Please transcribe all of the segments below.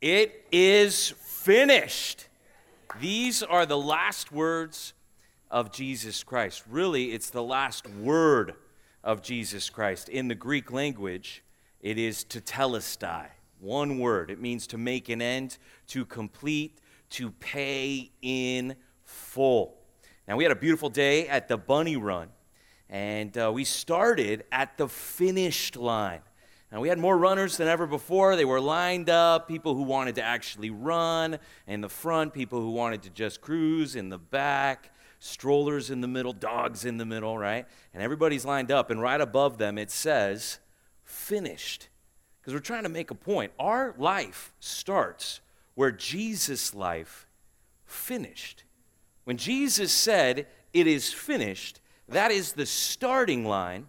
It is finished. These are the last words of Jesus Christ. Really, it's the last word of Jesus Christ. In the Greek language, it is "to tetelestai. One word. It means to make an end, to complete, to pay in full. Now, we had a beautiful day at the Bunny Run, and uh, we started at the finished line. Now, we had more runners than ever before. They were lined up, people who wanted to actually run in the front, people who wanted to just cruise in the back, strollers in the middle, dogs in the middle, right? And everybody's lined up, and right above them it says, finished. Because we're trying to make a point. Our life starts where Jesus' life finished. When Jesus said, It is finished, that is the starting line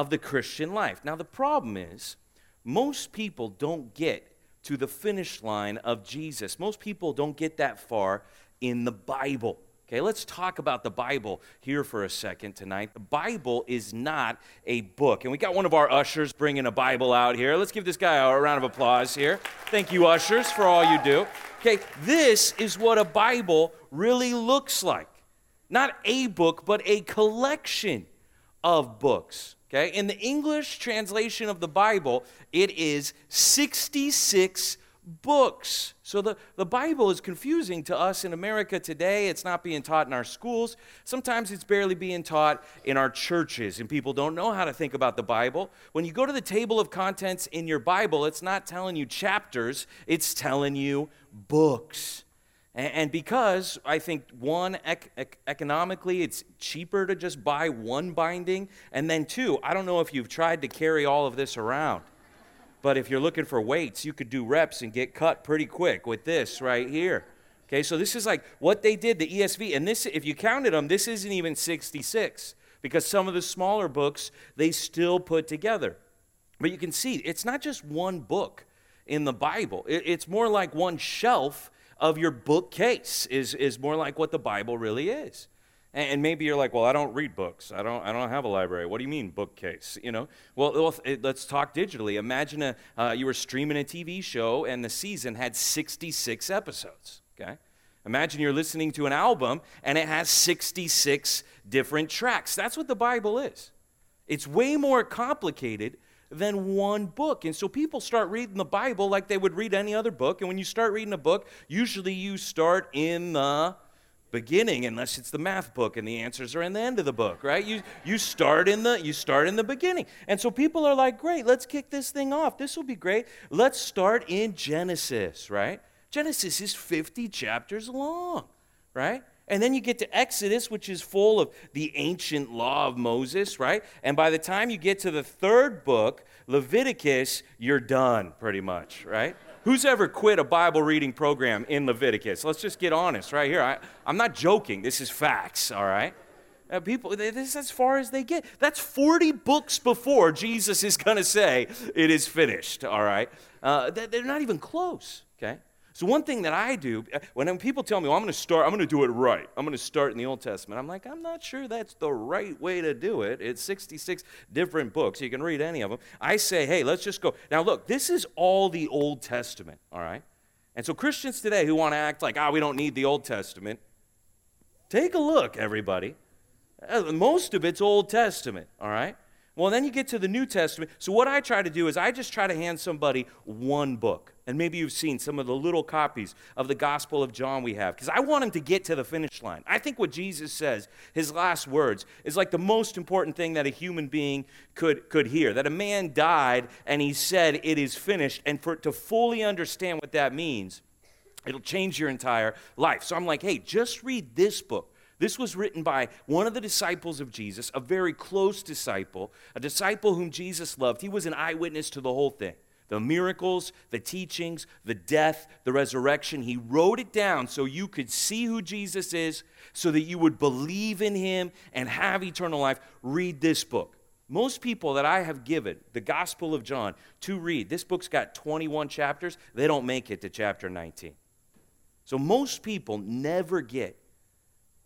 of the Christian life. Now, the problem is, most people don't get to the finish line of Jesus. Most people don't get that far in the Bible. Okay, let's talk about the Bible here for a second tonight. The Bible is not a book. And we got one of our ushers bringing a Bible out here. Let's give this guy a round of applause here. Thank you, ushers, for all you do. Okay, this is what a Bible really looks like. Not a book, but a collection of books. Okay? In the English translation of the Bible, it is 66 books. So the, the Bible is confusing to us in America today. It's not being taught in our schools. Sometimes it's barely being taught in our churches, and people don't know how to think about the Bible. When you go to the table of contents in your Bible, it's not telling you chapters, it's telling you books. And because I think, one, ec- ec- economically, it's cheaper to just buy one binding. And then, two, I don't know if you've tried to carry all of this around. But if you're looking for weights, you could do reps and get cut pretty quick with this right here. Okay, so this is like what they did, the ESV. And this, if you counted them, this isn't even 66 because some of the smaller books they still put together. But you can see it's not just one book in the Bible, it's more like one shelf of your bookcase is, is more like what the Bible really is. And maybe you're like, well, I don't read books. I don't, I don't have a library. What do you mean, bookcase? You know? Well, let's talk digitally. Imagine a, uh, you were streaming a TV show and the season had 66 episodes, okay? Imagine you're listening to an album and it has 66 different tracks. That's what the Bible is. It's way more complicated than one book. And so people start reading the Bible like they would read any other book. And when you start reading a book, usually you start in the beginning unless it's the math book and the answers are in the end of the book right? You, you start in the you start in the beginning. And so people are like great let's kick this thing off. This will be great. Let's start in genesis right? Genesis is 50 chapters long right and then you get to Exodus, which is full of the ancient law of Moses, right? And by the time you get to the third book, Leviticus, you're done pretty much, right? Who's ever quit a Bible reading program in Leviticus? Let's just get honest right here. I, am not joking. This is facts, all right? Uh, people, this is as far as they get. That's 40 books before Jesus is going to say, it is finished, all right? Uh, they're not even close, okay? So, one thing that I do, uh, when people tell me, well, I'm going to start, I'm going to do it right, I'm going to start in the Old Testament, I'm like, I'm not sure that's the right way to do it. It's 66 different books. You can read any of them. I say, hey, let's just go. Now, look, this is all the Old Testament, all right? And so, Christians today who want to act like, ah, oh, we don't need the Old Testament, take a look, everybody. Uh, most of it's Old Testament, all right? Well, then you get to the New Testament. So, what I try to do is I just try to hand somebody one book. And maybe you've seen some of the little copies of the Gospel of John we have, because I want them to get to the finish line. I think what Jesus says, his last words, is like the most important thing that a human being could, could hear. That a man died and he said, It is finished. And for to fully understand what that means, it'll change your entire life. So I'm like, hey, just read this book. This was written by one of the disciples of Jesus, a very close disciple, a disciple whom Jesus loved. He was an eyewitness to the whole thing the miracles, the teachings, the death, the resurrection. He wrote it down so you could see who Jesus is, so that you would believe in him and have eternal life. Read this book. Most people that I have given the Gospel of John to read, this book's got 21 chapters, they don't make it to chapter 19. So most people never get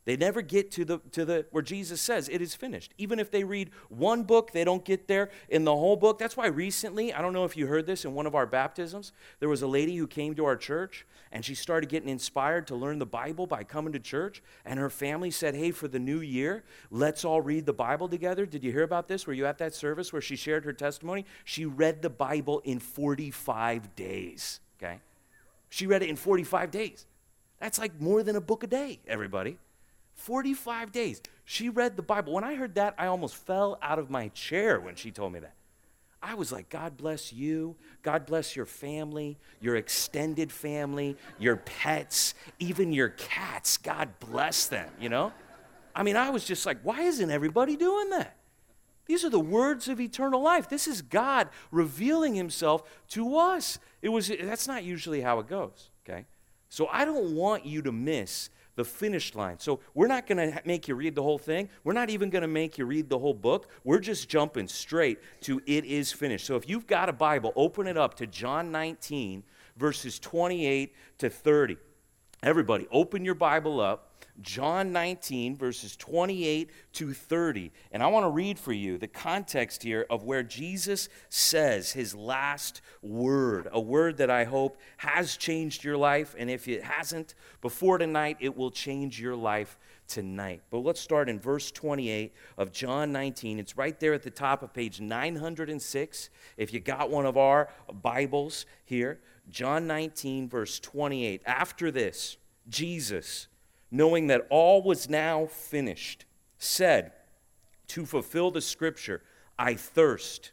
They never get to the to the where Jesus says it is finished. Even if they read one book, they don't get there in the whole book. That's why recently, I don't know if you heard this in one of our baptisms, there was a lady who came to our church and she started getting inspired to learn the Bible by coming to church, and her family said, "Hey, for the new year, let's all read the Bible together." Did you hear about this? Were you at that service where she shared her testimony? She read the Bible in 45 days, okay? She read it in 45 days. That's like more than a book a day, everybody. 45 days. She read the Bible. When I heard that, I almost fell out of my chair when she told me that. I was like, God bless you. God bless your family, your extended family, your pets, even your cats. God bless them, you know? I mean, I was just like, why isn't everybody doing that? These are the words of eternal life. This is God revealing himself to us. It was that's not usually how it goes, okay? So I don't want you to miss the finish line. So we're not going to make you read the whole thing. We're not even going to make you read the whole book. We're just jumping straight to it is finished. So if you've got a Bible, open it up to John 19, verses 28 to 30. Everybody, open your Bible up John 19, verses 28 to 30. And I want to read for you the context here of where Jesus says his last word, a word that I hope has changed your life. And if it hasn't before tonight, it will change your life tonight. But let's start in verse 28 of John 19. It's right there at the top of page 906. If you got one of our Bibles here, John 19, verse 28. After this, Jesus knowing that all was now finished, said, To fulfill the scripture, I thirst.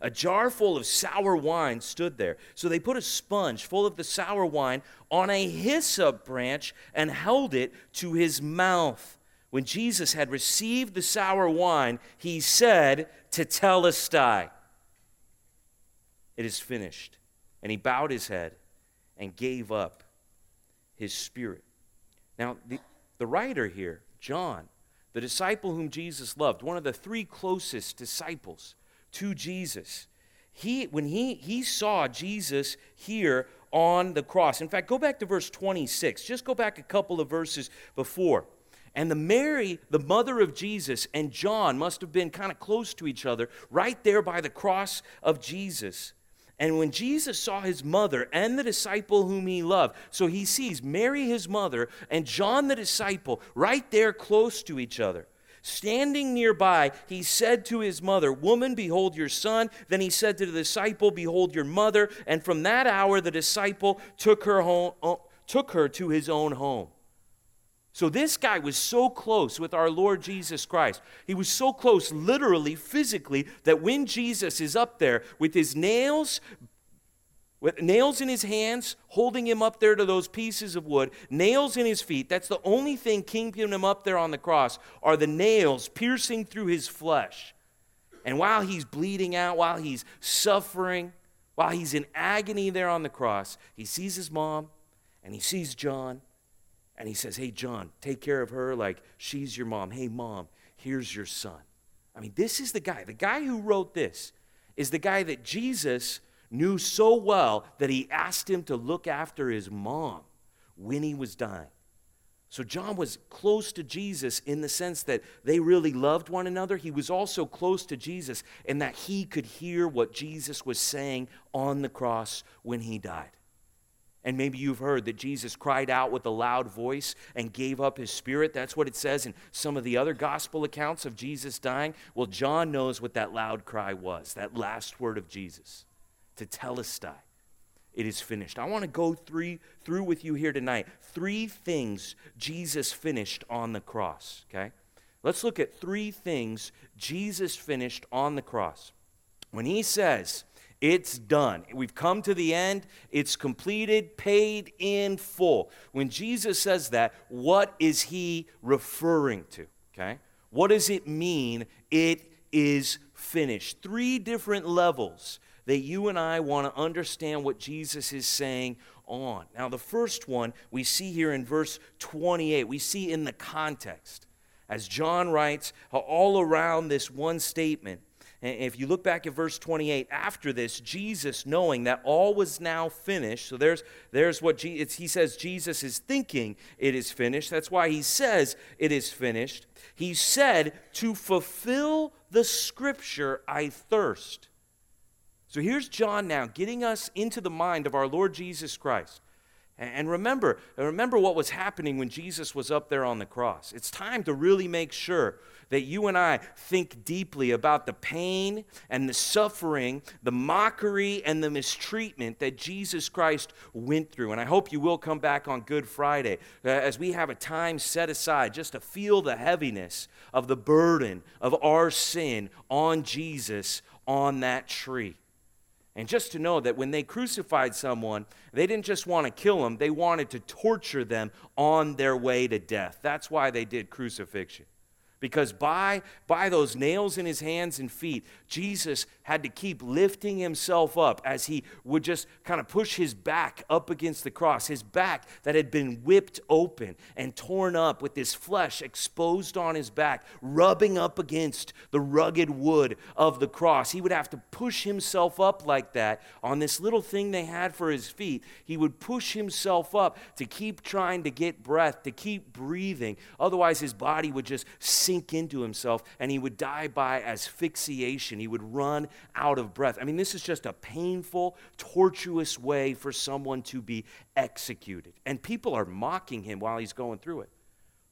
A jar full of sour wine stood there. So they put a sponge full of the sour wine on a hyssop branch and held it to his mouth. When Jesus had received the sour wine, he said to Tetelestai, It is finished. And he bowed his head and gave up his spirit. Now, the, the writer here, John, the disciple whom Jesus loved, one of the three closest disciples to Jesus, he, when he, he saw Jesus here on the cross, in fact, go back to verse 26, just go back a couple of verses before. And the Mary, the mother of Jesus, and John must have been kind of close to each other, right there by the cross of Jesus. And when Jesus saw his mother and the disciple whom he loved, so he sees Mary, his mother, and John, the disciple, right there close to each other. Standing nearby, he said to his mother, Woman, behold your son. Then he said to the disciple, Behold your mother. And from that hour, the disciple took her, home, uh, took her to his own home. So this guy was so close with our Lord Jesus Christ. He was so close, literally, physically, that when Jesus is up there with his nails, with nails in his hands, holding him up there to those pieces of wood, nails in his feet, that's the only thing keeping him up there on the cross, are the nails piercing through his flesh. And while he's bleeding out, while he's suffering, while he's in agony there on the cross, he sees his mom and he sees John and he says, Hey, John, take care of her like she's your mom. Hey, mom, here's your son. I mean, this is the guy. The guy who wrote this is the guy that Jesus knew so well that he asked him to look after his mom when he was dying. So, John was close to Jesus in the sense that they really loved one another. He was also close to Jesus in that he could hear what Jesus was saying on the cross when he died. And maybe you've heard that Jesus cried out with a loud voice and gave up his spirit. That's what it says in some of the other gospel accounts of Jesus dying. Well, John knows what that loud cry was, that last word of Jesus, to tetelestai. It is finished. I want to go three, through with you here tonight. Three things Jesus finished on the cross, okay? Let's look at three things Jesus finished on the cross. When he says, it's done. We've come to the end. It's completed, paid in full. When Jesus says that, what is he referring to? Okay? What does it mean? It is finished. Three different levels that you and I want to understand what Jesus is saying on. Now, the first one we see here in verse 28, we see in the context. As John writes, all around this one statement, if you look back at verse 28, after this, Jesus, knowing that all was now finished, so there's, there's what Je- he says Jesus is thinking it is finished. That's why he says it is finished. He said, To fulfill the scripture, I thirst. So here's John now getting us into the mind of our Lord Jesus Christ. And remember, remember what was happening when Jesus was up there on the cross. It's time to really make sure that you and I think deeply about the pain and the suffering, the mockery and the mistreatment that Jesus Christ went through. And I hope you will come back on Good Friday uh, as we have a time set aside just to feel the heaviness of the burden of our sin on Jesus on that tree. And just to know that when they crucified someone, they didn't just want to kill them, they wanted to torture them on their way to death. That's why they did crucifixion because by, by those nails in his hands and feet, Jesus had to keep lifting himself up as he would just kind of push his back up against the cross, his back that had been whipped open and torn up with his flesh exposed on his back, rubbing up against the rugged wood of the cross. He would have to push himself up like that on this little thing they had for his feet. He would push himself up to keep trying to get breath, to keep breathing. Otherwise, his body would just sink into himself and he would die by asphyxiation. He would run out of breath. I mean, this is just a painful, tortuous way for someone to be executed. And people are mocking him while he's going through it.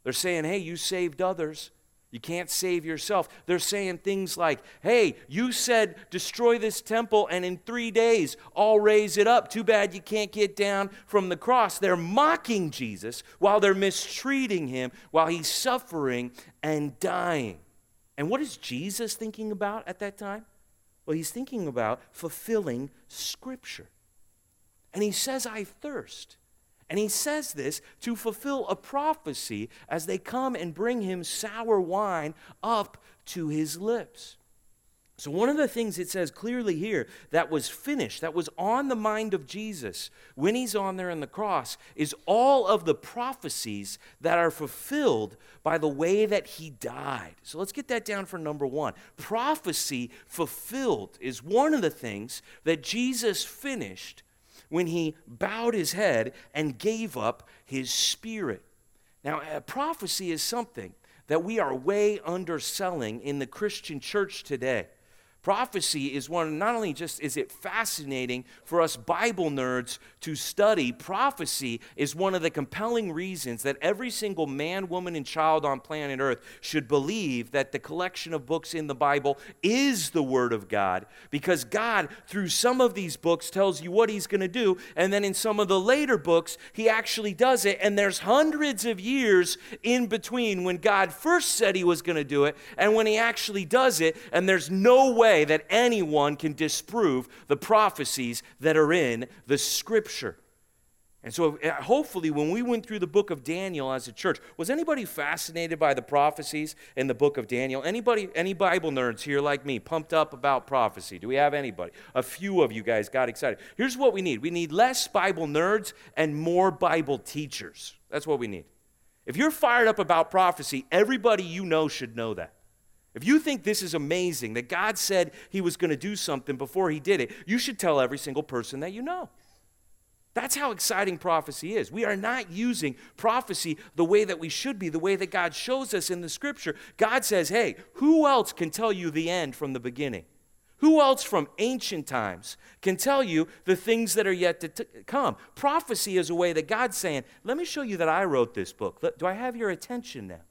They're saying, hey, you saved others. You can't save yourself. They're saying things like, hey, you said destroy this temple and in three days I'll raise it up. Too bad you can't get down from the cross. They're mocking Jesus while they're mistreating him, while he's suffering and dying. And what is Jesus thinking about at that time? Well, he's thinking about fulfilling Scripture. And he says, I thirst. And he says this to fulfill a prophecy as they come and bring him sour wine up to his lips. So, one of the things it says clearly here that was finished, that was on the mind of Jesus when he's on there on the cross, is all of the prophecies that are fulfilled by the way that he died. So, let's get that down for number one. Prophecy fulfilled is one of the things that Jesus finished when he bowed his head and gave up his spirit. Now, prophecy is something that we are way underselling in the Christian church today. Prophecy is one, not only just is it fascinating for us Bible nerds to study, prophecy is one of the compelling reasons that every single man, woman, and child on planet Earth should believe that the collection of books in the Bible is the Word of God. Because God, through some of these books, tells you what He's going to do, and then in some of the later books, He actually does it, and there's hundreds of years in between when God first said He was going to do it and when He actually does it, and there's no way way that anyone can disprove the prophecies that are in the scripture. And so, uh, hopefully, when we went through the book of Daniel as a church, was anybody fascinated by the prophecies in the book of Daniel? Anybody, any Bible nerds here like me, pumped up about prophecy? Do we have anybody? A few of you guys got excited. Here's what we need we need less Bible nerds and more Bible teachers. That's what we need. If you're fired up about prophecy, everybody you know should know that. If you think this is amazing, that God said he was going to do something before he did it, you should tell every single person that you know. That's how exciting prophecy is. We are not using prophecy the way that we should be, the way that God shows us in the scripture. God says, hey, who else can tell you the end from the beginning? Who else from ancient times can tell you the things that are yet to t- come? Prophecy is a way that God's saying, let me show you that I wrote this book. Do I have your attention now?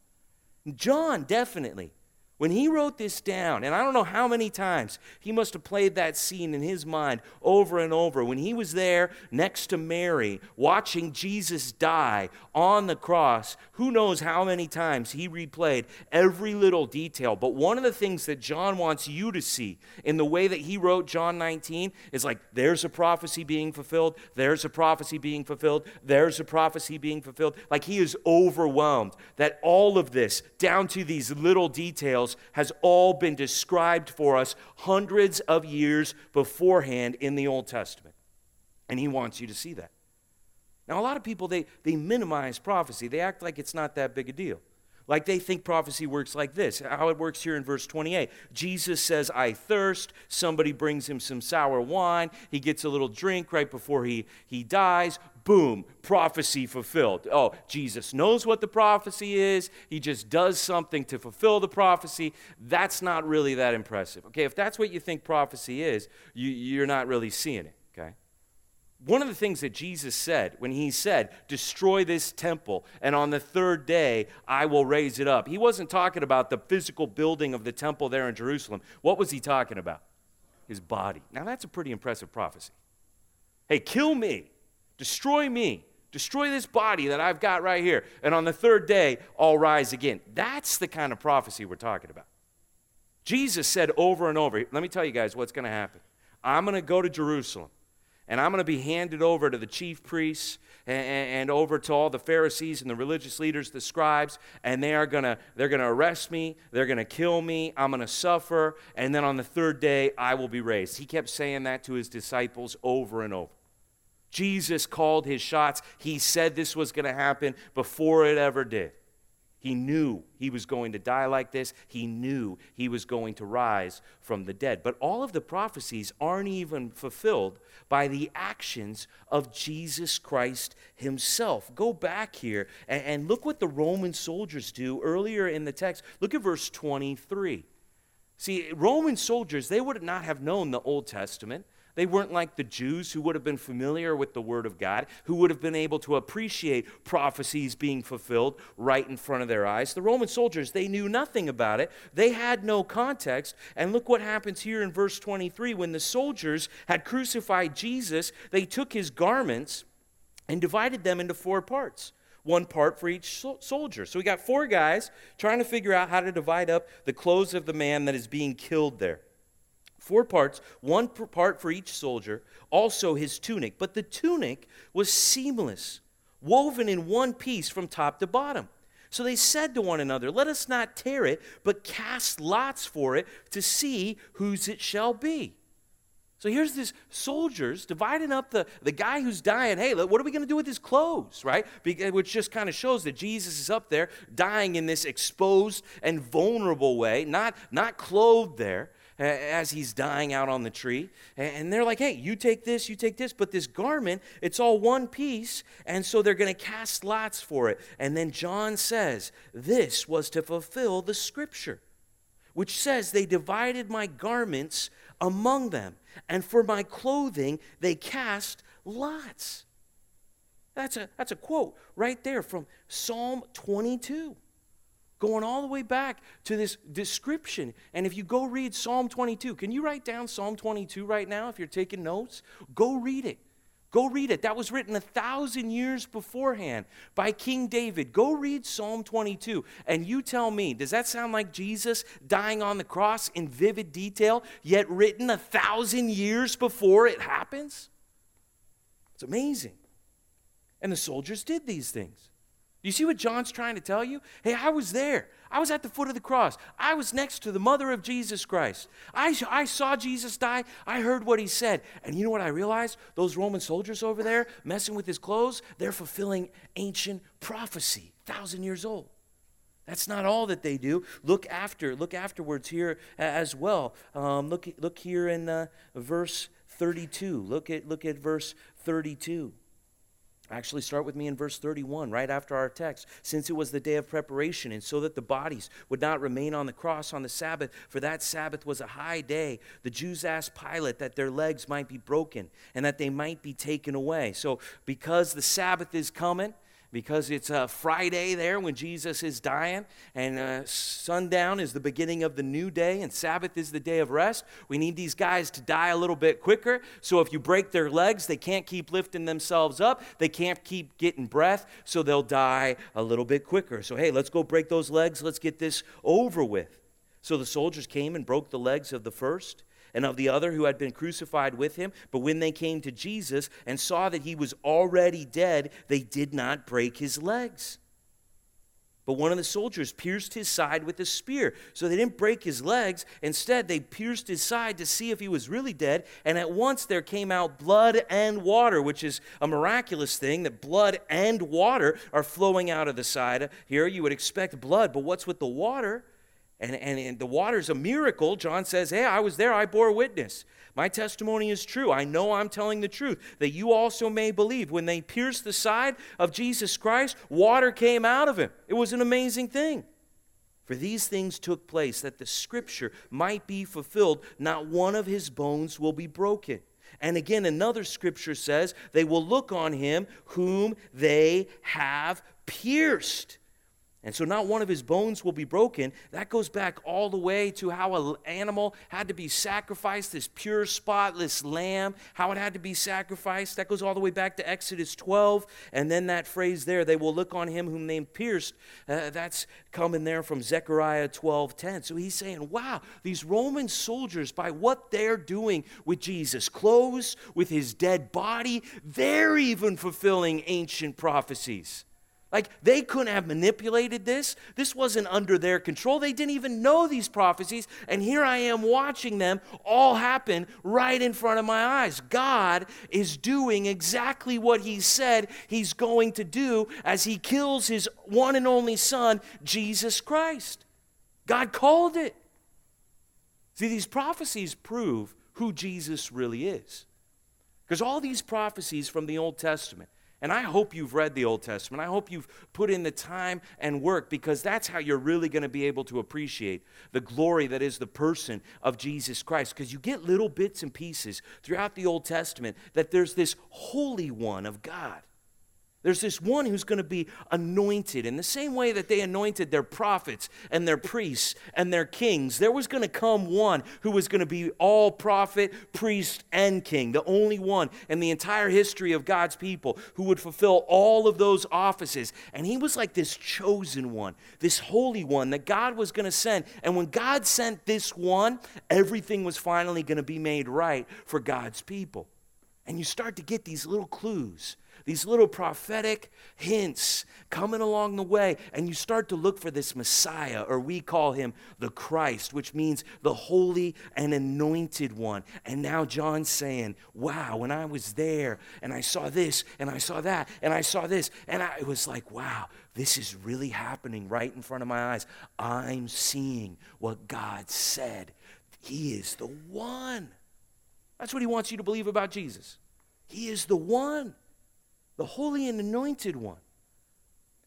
John, definitely. When he wrote this down, and I don't know how many times he must have played that scene in his mind over and over, when he was there next to Mary, watching Jesus die on the cross, who knows how many times he replayed every little detail. But one of the things that John wants you to see in the way that he wrote John 19 is like, there's a prophecy being fulfilled, there's a prophecy being fulfilled, there's a prophecy being fulfilled. Like he is overwhelmed that all of this, down to these little details, has all been described for us hundreds of years beforehand in the Old Testament. And he wants you to see that. Now, a lot of people, they, they minimize prophecy. They act like it's not that big a deal. Like they think prophecy works like this. How it works here in verse 28. Jesus says, I thirst. Somebody brings him some sour wine. He gets a little drink right before he, he dies. Boom, prophecy fulfilled. Oh, Jesus knows what the prophecy is. He just does something to fulfill the prophecy. That's not really that impressive. Okay, if that's what you think prophecy is, you, you're not really seeing it. Okay? One of the things that Jesus said when he said, Destroy this temple, and on the third day I will raise it up, he wasn't talking about the physical building of the temple there in Jerusalem. What was he talking about? His body. Now, that's a pretty impressive prophecy. Hey, kill me, destroy me, destroy this body that I've got right here, and on the third day I'll rise again. That's the kind of prophecy we're talking about. Jesus said over and over, let me tell you guys what's going to happen. I'm going to go to Jerusalem and I'm going to be handed over to the chief priests and, over to all the Pharisees and the religious leaders, the scribes, and they are going to they're going to arrest me, they're going to kill me, I'm going to suffer, and then on the third day I will be raised. He kept saying that to his disciples over and over. Jesus called his shots. He said this was going to happen before it ever did. He knew he was going to die like this. He knew he was going to rise from the dead. But all of the prophecies aren't even fulfilled by the actions of Jesus Christ himself. Go back here and, and look what the Roman soldiers do earlier in the text. Look at verse 23. See, Roman soldiers, they would not have known the Old Testament. They weren't like the Jews who would have been familiar with the Word of God, who would have been able to appreciate prophecies being fulfilled right in front of their eyes. The Roman soldiers, they knew nothing about it. They had no context. And look what happens here in verse 23. When the soldiers had crucified Jesus, they took his garments and divided them into four parts one part for each soldier. So we got four guys trying to figure out how to divide up the clothes of the man that is being killed there. Four parts, one part for each soldier, also his tunic. But the tunic was seamless, woven in one piece from top to bottom. So they said to one another, Let us not tear it, but cast lots for it to see whose it shall be. So here's this soldiers dividing up the, the guy who's dying. Hey, what are we going to do with his clothes, right? Eh, which just kind of shows that Jesus is up there dying in this exposed and vulnerable way, not, not clothed there as he's dying out on the tree. And they're like, hey, you take this, you take this, but this garment, it's all one piece. And so they're going to cast lots for it. And then John says, this was to fulfill the scripture, which says, they divided my garments among them, and for my clothing they cast lots. That's a, that's a quote right there from Psalm 22 going all the way back to this description. And if you go read Psalm 22, can you write down Psalm 22 right now if you're taking notes? Go read it. Go read it. That was written a thousand years beforehand by King David. Go read Psalm 22 and you tell me, does that sound like Jesus dying on the cross in vivid detail, yet written a thousand years before it happens? It's amazing. And the soldiers did these things. You see what John's trying to tell you? Hey, I was there. I was at the foot of the cross. I was next to the mother of Jesus Christ. I, I saw Jesus die. I heard what he said. And you know what I realized? Those Roman soldiers over there messing with his clothes, they're fulfilling ancient prophecy, thousand years old. That's not all that they do. Look after, look afterwards here as well. Um, look, look here in uh, verse 32. Look at, look at verse 32. Actually, start with me in verse 31, right after our text. Since it was the day of preparation, and so that the bodies would not remain on the cross on the Sabbath, for that Sabbath was a high day, the Jews asked Pilate that their legs might be broken and that they might be taken away. So, because the Sabbath is coming, because it's a Friday there when Jesus is dying, and uh, sundown is the beginning of the new day, and Sabbath is the day of rest. We need these guys to die a little bit quicker. So if you break their legs, they can't keep lifting themselves up, they can't keep getting breath, so they'll die a little bit quicker. So, hey, let's go break those legs, let's get this over with. So the soldiers came and broke the legs of the first and of the other who had been crucified with him. But when they came to Jesus and saw that he was already dead, they did not break his legs. But one of the soldiers pierced his side with a spear. So they didn't break his legs. Instead, they pierced his side to see if he was really dead. And at once there came out blood and water, which is a miraculous thing that blood and water are flowing out of the side. Here you would expect blood, but what's with the water? And, and, and the water's a miracle. John says, Hey, I was there, I bore witness. My testimony is true. I know I'm telling the truth, that you also may believe. When they pierced the side of Jesus Christ, water came out of him. It was an amazing thing. For these things took place that the scripture might be fulfilled, not one of his bones will be broken. And again, another scripture says, They will look on him whom they have pierced. And so, not one of his bones will be broken. That goes back all the way to how an animal had to be sacrificed, this pure, spotless lamb, how it had to be sacrificed. That goes all the way back to Exodus 12. And then that phrase there, they will look on him whom they pierced, uh, that's coming there from Zechariah 12 10. So he's saying, wow, these Roman soldiers, by what they're doing with Jesus' clothes, with his dead body, they're even fulfilling ancient prophecies. Like they couldn't have manipulated this. This wasn't under their control. They didn't even know these prophecies. And here I am watching them all happen right in front of my eyes. God is doing exactly what He said He's going to do as He kills His one and only Son, Jesus Christ. God called it. See, these prophecies prove who Jesus really is. Because all these prophecies from the Old Testament, and I hope you've read the Old Testament. I hope you've put in the time and work because that's how you're really going to be able to appreciate the glory that is the person of Jesus Christ. Because you get little bits and pieces throughout the Old Testament that there's this Holy One of God. There's this one who's going to be anointed. In the same way that they anointed their prophets and their priests and their kings, there was going to come one who was going to be all prophet, priest, and king, the only one in the entire history of God's people who would fulfill all of those offices. And he was like this chosen one, this holy one that God was going to send. And when God sent this one, everything was finally going to be made right for God's people. And you start to get these little clues these little prophetic hints coming along the way, and you start to look for this Messiah, or we call him the Christ, which means the holy and anointed one. And now John's saying, Wow, when I was there and I saw this and I saw that and I saw this, and I was like, Wow, this is really happening right in front of my eyes. I'm seeing what God said. He is the one. That's what he wants you to believe about Jesus. He is the one the holy and anointed one.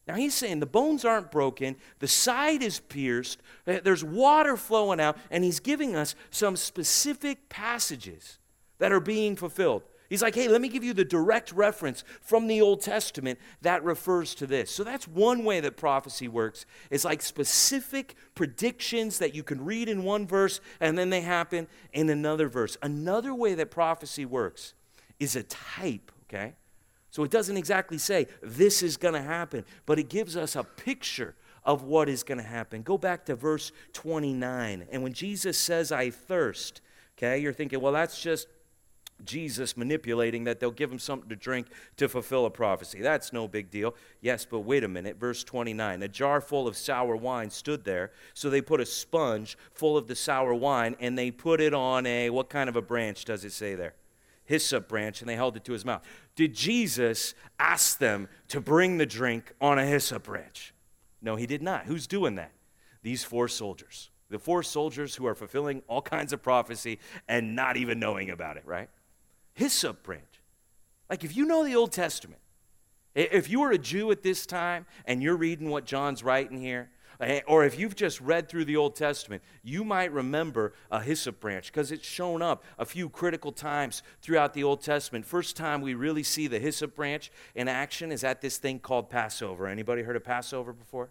Now he's saying the bones aren't broken, the side is pierced, eh, there's water flowing out, and he's giving us some specific passages that are being fulfilled. He's like, hey, let me give you the direct reference from the Old Testament that refers to this. So that's one way that prophecy works. It's like specific predictions that you can read in one verse and then they happen in another verse. Another way that prophecy works is a type, okay? So it doesn't exactly say this is going to happen, but it gives us a picture of what is going to happen. Go back to verse 29. And when Jesus says, I thirst, okay, you're thinking, well, that's just Jesus manipulating that they'll give him something to drink to fulfill a prophecy. That's no big deal. Yes, but wait a minute. Verse 29 A jar full of sour wine stood there, so they put a sponge full of the sour wine and they put it on a, what kind of a branch does it say there? Hyssop branch and they held it to his mouth. Did Jesus ask them to bring the drink on a hyssop branch? No, he did not. Who's doing that? These four soldiers. The four soldiers who are fulfilling all kinds of prophecy and not even knowing about it, right? Hyssop branch. Like if you know the Old Testament, if you were a Jew at this time and you're reading what John's writing here, Eh, or if you've just read through the Old Testament, you might remember a hyssop branch because it's shown up a few critical times throughout the Old Testament. First time we really see the hyssop branch in action is at this thing called Passover. Anybody heard of Passover before?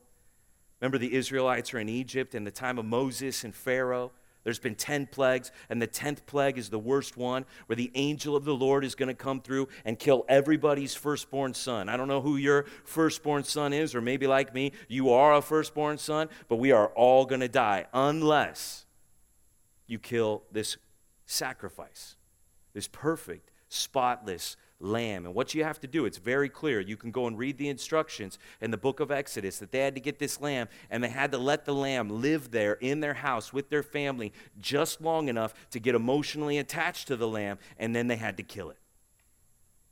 Remember the Israelites are in Egypt in the time of Moses and Pharaoh. There's been 10 plagues, and the 10th plague is the worst one, where the angel of the Lord is going to come through and kill everybody's firstborn son. I don't know who your firstborn son is, or maybe like me, you are a firstborn son, but we are all going to die unless you kill this sacrifice, this perfect, spotless lamb. And what you have to do, it's very clear. You can go and read the instructions in the book of Exodus that they had to get this lamb and they had to let the lamb live there in their house with their family just long enough to get emotionally attached to the lamb, and then they had to kill it.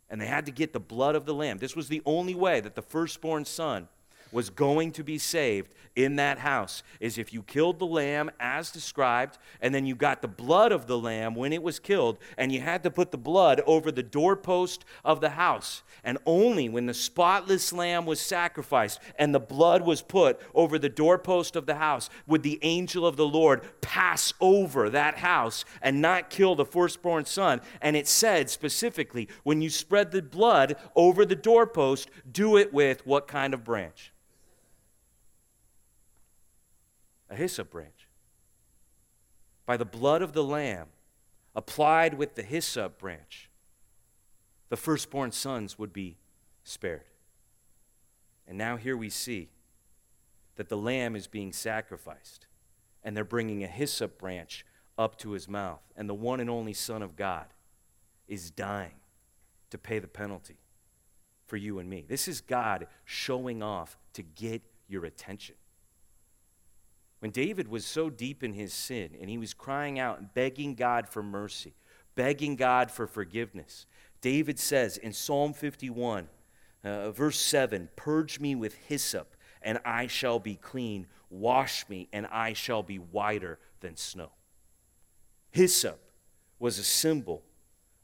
And they had to get the blood of the lamb. This was the only way that the firstborn son was going to be saved in that house is if you killed the lamb as described, and then you got the blood of the lamb when it was killed, and you had to put the blood over the doorpost of the house. And only when the spotless lamb was sacrificed and the blood was put over the doorpost of the house would the angel of the Lord pass over that house and not kill the firstborn son. And it said specifically, when you spread the blood over the doorpost, do it with what kind of branch? A hyssop branch. By the blood of the lamb applied with the hyssop branch, the firstborn sons would be spared. And now here we see that the lamb is being sacrificed, and they're bringing a hyssop branch up to his mouth, and the one and only Son of God is dying to pay the penalty for you and me. This is God showing off to get your attention. When David was so deep in his sin and he was crying out and begging God for mercy, begging God for forgiveness, David says in Psalm 51, uh, verse 7 Purge me with hyssop, and I shall be clean. Wash me, and I shall be whiter than snow. Hyssop was a symbol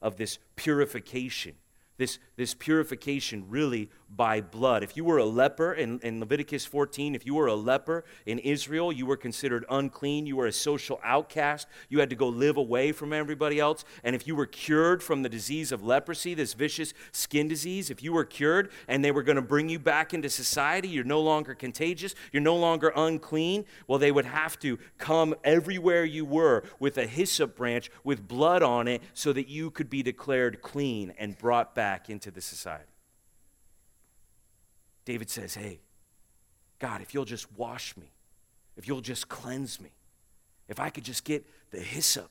of this purification this, this purification really by blood. If you were a leper in, in Leviticus 14, if you were a leper in Israel, you were considered unclean. You were a social outcast. You had to go live away from everybody else. And if you were cured from the disease of leprosy, this vicious skin disease, if you were cured and they were going to bring you back into society, you're no longer contagious, you're no longer unclean, well, they would have to come everywhere you were with a hyssop branch with blood on it so that you could be declared clean and brought back back into the society. David says, Hey, God, if you'll just wash me, if you'll just cleanse me, if I could just get the hyssop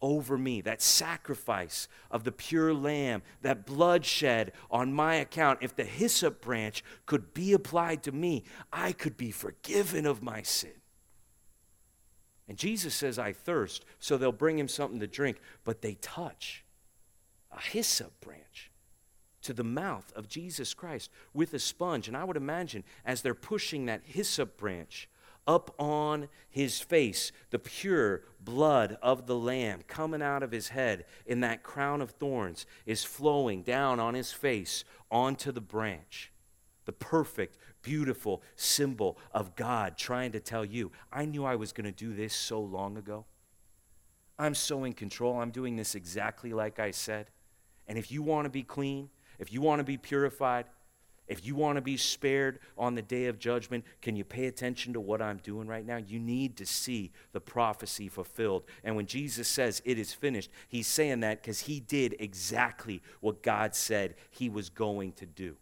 over me, that sacrifice of the pure lamb, that bloodshed on my account, if the hyssop branch could be applied to me, I could be forgiven of my sin. And Jesus says, I thirst, so they'll bring him something to drink, but they touch a hyssop branch to the mouth of Jesus Christ with a sponge. And I would imagine as they're pushing that hyssop branch up on his face, the pure blood of the Lamb coming out of his head in that crown of thorns is flowing down on his face onto the branch. The perfect, beautiful symbol of God trying to tell you, I knew I was going to do this so long ago. I'm so in control. I'm doing this exactly like I said. And if you want to be clean, if you want to be purified, if you want to be spared on the day of judgment, can you pay attention to what I'm doing right now? You need to see the prophecy fulfilled. And when Jesus says it is finished, he's saying that because he did exactly what God said he was going to do.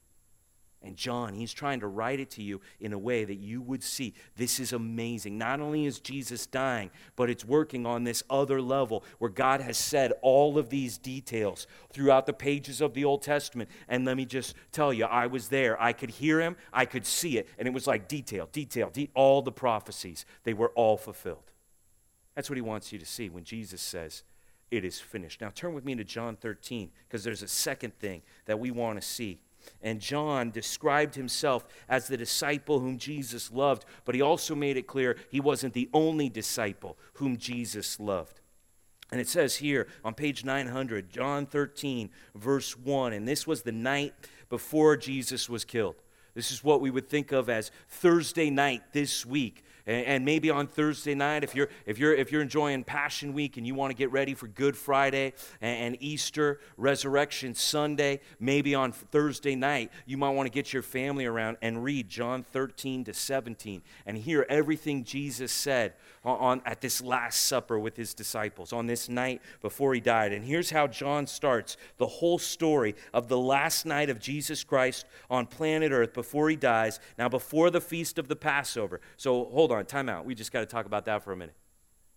And John, he's trying to write it to you in a way that you would see this is amazing. Not only is Jesus dying, but it's working on this other level where God has said all of these details throughout the pages of the Old Testament. And let me just tell you, I was there. I could hear him, I could see it. And it was like detail, detail, de- all the prophecies, they were all fulfilled. That's what he wants you to see when Jesus says, It is finished. Now turn with me to John 13, because there's a second thing that we want to see and John described himself as the disciple whom Jesus loved, but he also made it clear he wasn't the only disciple whom Jesus loved. And it says here on page 900, John 13, verse 1, and this was the night before Jesus was killed. This is what we would think of as Thursday night this week. And, maybe on Thursday night, if you're, if, you're, if you're enjoying Passion Week and you want to get ready for Good Friday and, Easter, Resurrection Sunday, maybe on Thursday night, you might want to get your family around and read John 13 to 17 and hear everything Jesus said on, at this Last Supper with his disciples, on this night before he died. And here's how John starts the whole story of the last night of Jesus Christ on planet Earth before he dies, now before the feast of the Passover. So hold on on, time out. We just got to talk about that for a minute.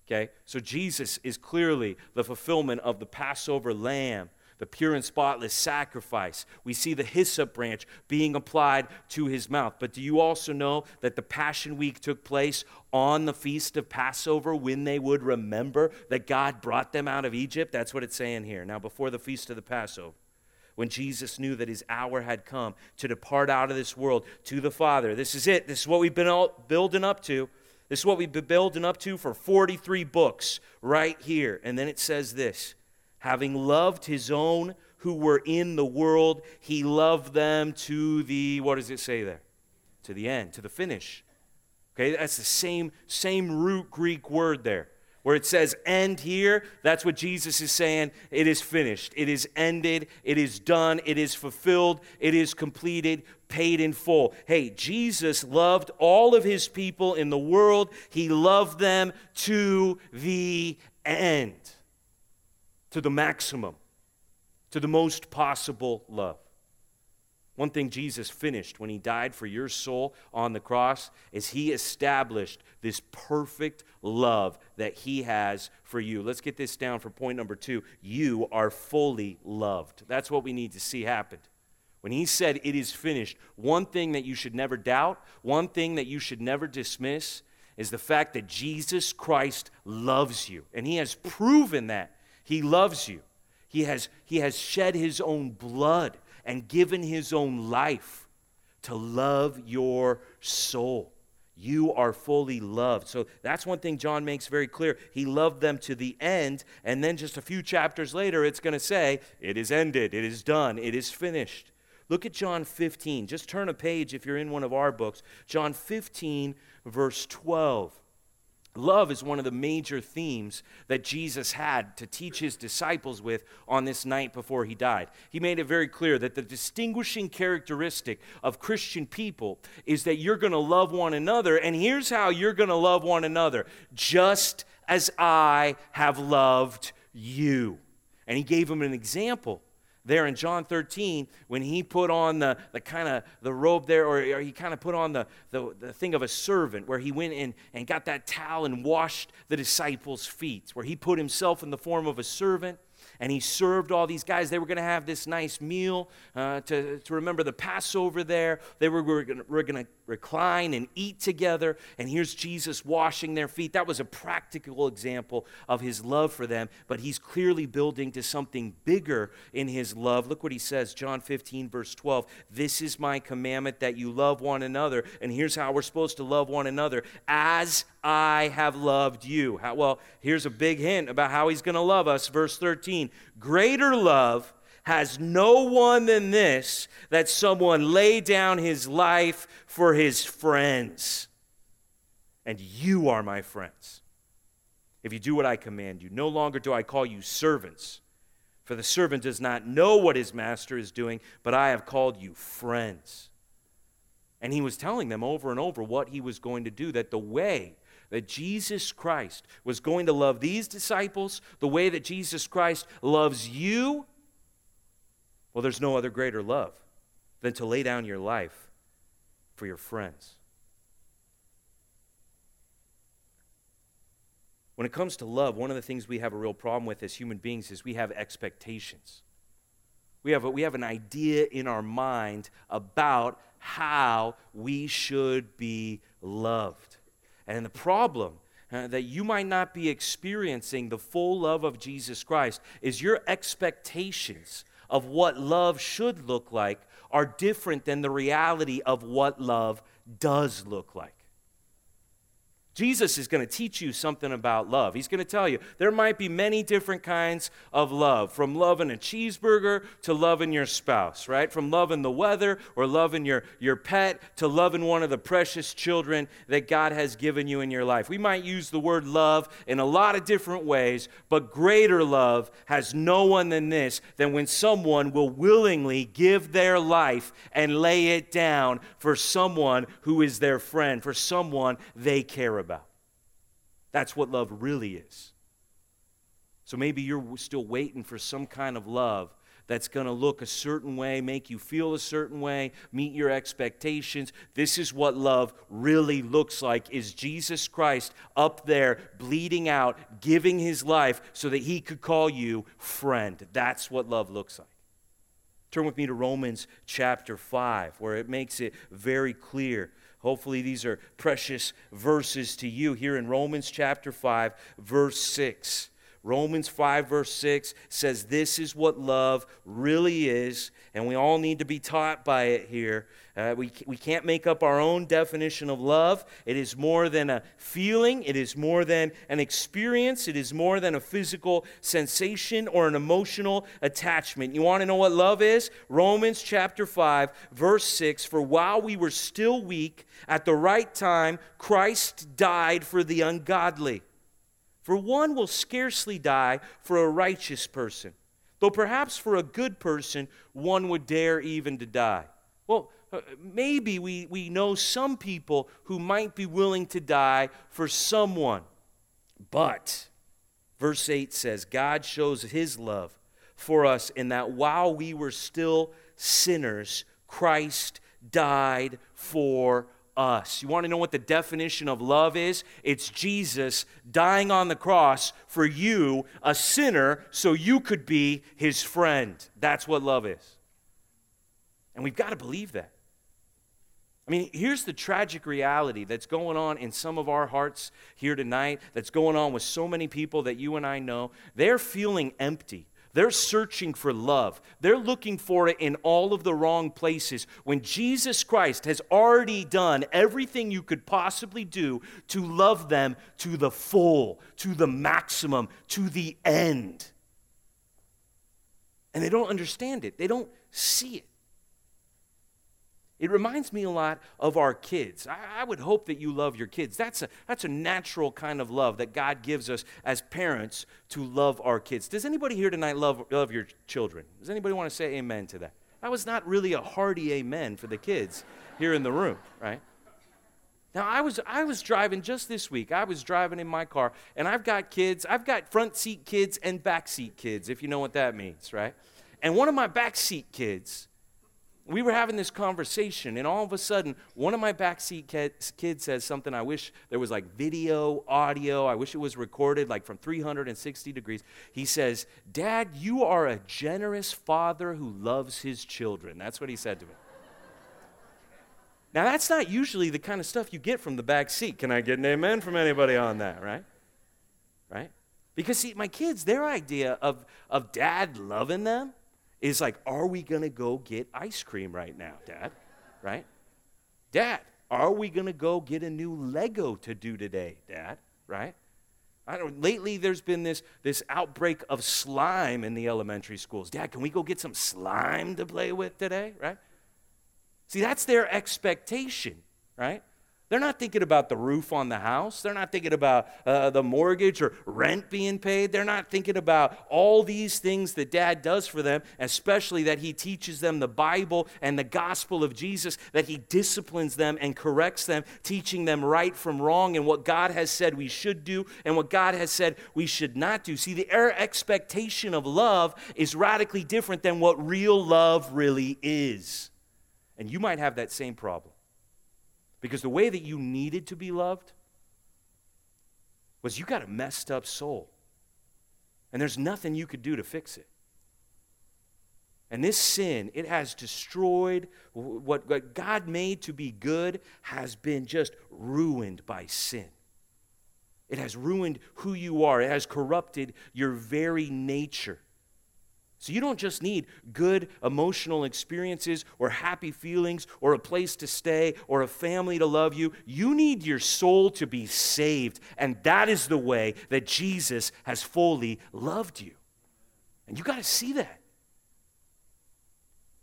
Okay? So Jesus is clearly the fulfillment of the Passover lamb the pure and spotless sacrifice. We see the hyssop branch being applied to his mouth. But do you also know that the Passion Week took place on the feast of Passover when they would remember that God brought them out of Egypt? That's what it's saying here. Now, before the feast of the Passover, when Jesus knew that his hour had come to depart out of this world to the Father, this is it. This is what we've been building up to. This is what we've been building up to for 43 books right here. And then it says this having loved his own who were in the world, he loved them to the, what does it say there? To the end, to the finish. Okay, that's the same, same root Greek word there. Where it says end here, that's what Jesus is saying. It is finished. It is ended. It is done. It is fulfilled. It is completed, paid in full. Hey, Jesus loved all of his people in the world. He loved them to the end to the maximum, to the most possible love. One thing Jesus finished when he died for your soul on the cross is he established this perfect love that he has for you. Let's get this down for point number two. You are fully loved. That's what we need to see happen. When he said it is finished, one thing that you should never doubt, one thing that you should never dismiss is the fact that Jesus Christ loves you. And he has proven that he loves you. He has, he has shed his own blood and given his own life to love your soul. You are fully loved. So that's one thing John makes very clear. He loved them to the end. And then just a few chapters later, it's going to say, It is ended, it is done, it is finished. Look at John 15. Just turn a page if you're in one of our books. John 15, verse 12. Love is one of the major themes that Jesus had to teach his disciples with on this night before he died. He made it very clear that the distinguishing characteristic of Christian people is that you're going to love one another, and here's how you're going to love one another just as I have loved you. And he gave them an example there in John 13 when he put on the, the kind of the robe there, or, or he kind of put on the, the, the thing of a servant, where he went in and got that towel and washed the disciples' feet, where he put himself in the form of a servant and he served all these guys. They were going to have this nice meal uh, to, to remember the Passover there. They were, were going to recline and eat together. And here's Jesus washing their feet. That was a practical example of his love for them, but he's clearly building to something bigger in his love. Look what he says, John 15, verse 12. This is my commandment that you love one another. And here's how we're supposed to love one another as I have loved you. How, well, here's a big hint about how he's going to love us. Verse 13 Greater love has no one than this that someone lay down his life for his friends. And you are my friends. If you do what I command you, no longer do I call you servants, for the servant does not know what his master is doing, but I have called you friends. And he was telling them over and over what he was going to do, that the way that Jesus Christ was going to love these disciples the way that Jesus Christ loves you, well, there's no other greater love than to lay down your life for your friends. When it comes to love, one of the things we have a real problem with as human beings is we have expectations. We have, a, we have an idea in our mind about how we should be loved. And the problem uh, that you might not be experiencing the full love of Jesus Christ is your expectations of what love should look like are different than the reality of what love does look like. Jesus is going to teach you something about love. He's going to tell you there might be many different kinds of love, from loving a cheeseburger to loving your spouse, right? From loving the weather or loving your, your pet to loving one of the precious children that God has given you in your life. We might use the word love in a lot of different ways, but greater love has no one than this than when someone will willingly give their life and lay it down for someone who is their friend, for someone they care about. That's what love really is. So maybe you're still waiting for some kind of love that's going to look a certain way, make you feel a certain way, meet your expectations. This is what love really looks like is Jesus Christ up there bleeding out, giving his life so that he could call you friend. That's what love looks like. Turn with me to Romans chapter 5 where it makes it very clear. Hopefully these are precious verses to you here in Romans chapter 5 verse 6. Romans 5, verse 6 says, This is what love really is, and we all need to be taught by it here. Uh, we, we can't make up our own definition of love. It is more than a feeling, it is more than an experience, it is more than a physical sensation or an emotional attachment. You want to know what love is? Romans chapter 5, verse 6 For while we were still weak, at the right time, Christ died for the ungodly. For one will scarcely die for a righteous person, though perhaps for a good person one would dare even to die. Well, Uh, maybe we, we know some people who might be willing to die for someone. But, verse 8 says, God shows his love for us in that while we were still sinners, Christ died for us. You want to know what the definition of love is? It's Jesus dying on the cross for you, a sinner, so you could be his friend. That's what love is. And we've got to believe that. I mean, here's the tragic reality that's going on in some of our hearts here tonight, that's going on with so many people that you and I know. They're feeling empty. They're searching for love. They're looking for it in all of the wrong places. When Jesus Christ has already done everything you could possibly do to love them to the full, to the maximum, to the end. And they don't understand it, they don't see it. It reminds me a lot of our kids. I, I, would hope that you love your kids. That's a, that's a natural kind of love that God gives us as parents to love our kids. Does anybody here tonight love, love your children? Does anybody want to say amen to that? That was not really a hearty amen for the kids here in the room, right? Now, I was, I was driving just this week. I was driving in my car, and I've got kids. I've got front seat kids and back seat kids, if you know what that means, right? And one of my back seat kids, we were having this conversation, and all of a sudden, one of my backseat kids says something. I wish there was like video, audio. I wish it was recorded like from 360 degrees. He says, Dad, you are a generous father who loves his children. That's what he said to me. Now, that's not usually the kind of stuff you get from the back seat. Can I get an amen from anybody on that, right? Right? Because, see, my kids, their idea of, of dad loving them is like, are we going to go get ice cream right now, Dad? Right? Dad, are we going to go get a new Lego to do today, Dad? Right? I don't, lately, there's been this, this outbreak of slime in the elementary schools. Dad, can we go get some slime to play with today? Right? See, that's their expectation, right? They're not thinking about the roof on the house. They're not thinking about uh, the mortgage or rent being paid. They're not thinking about all these things that dad does for them, especially that he teaches them the Bible and the gospel of Jesus, that he disciplines them and corrects them, teaching them right from wrong and what God has said we should do and what God has said we should not do. See, their expectation of love is radically different than what real love really is. And you might have that same problem. Because the way that you needed to be loved was you got a messed up soul. And there's nothing you could do to fix it. And this sin, it has destroyed what, what God made to be good, has been just ruined by sin. It has ruined who you are, it has corrupted your very nature. So you don't just need good emotional experiences or happy feelings or a place to stay or a family to love you. You need your soul to be saved. And that is the way that Jesus has fully loved you. And you got to see that.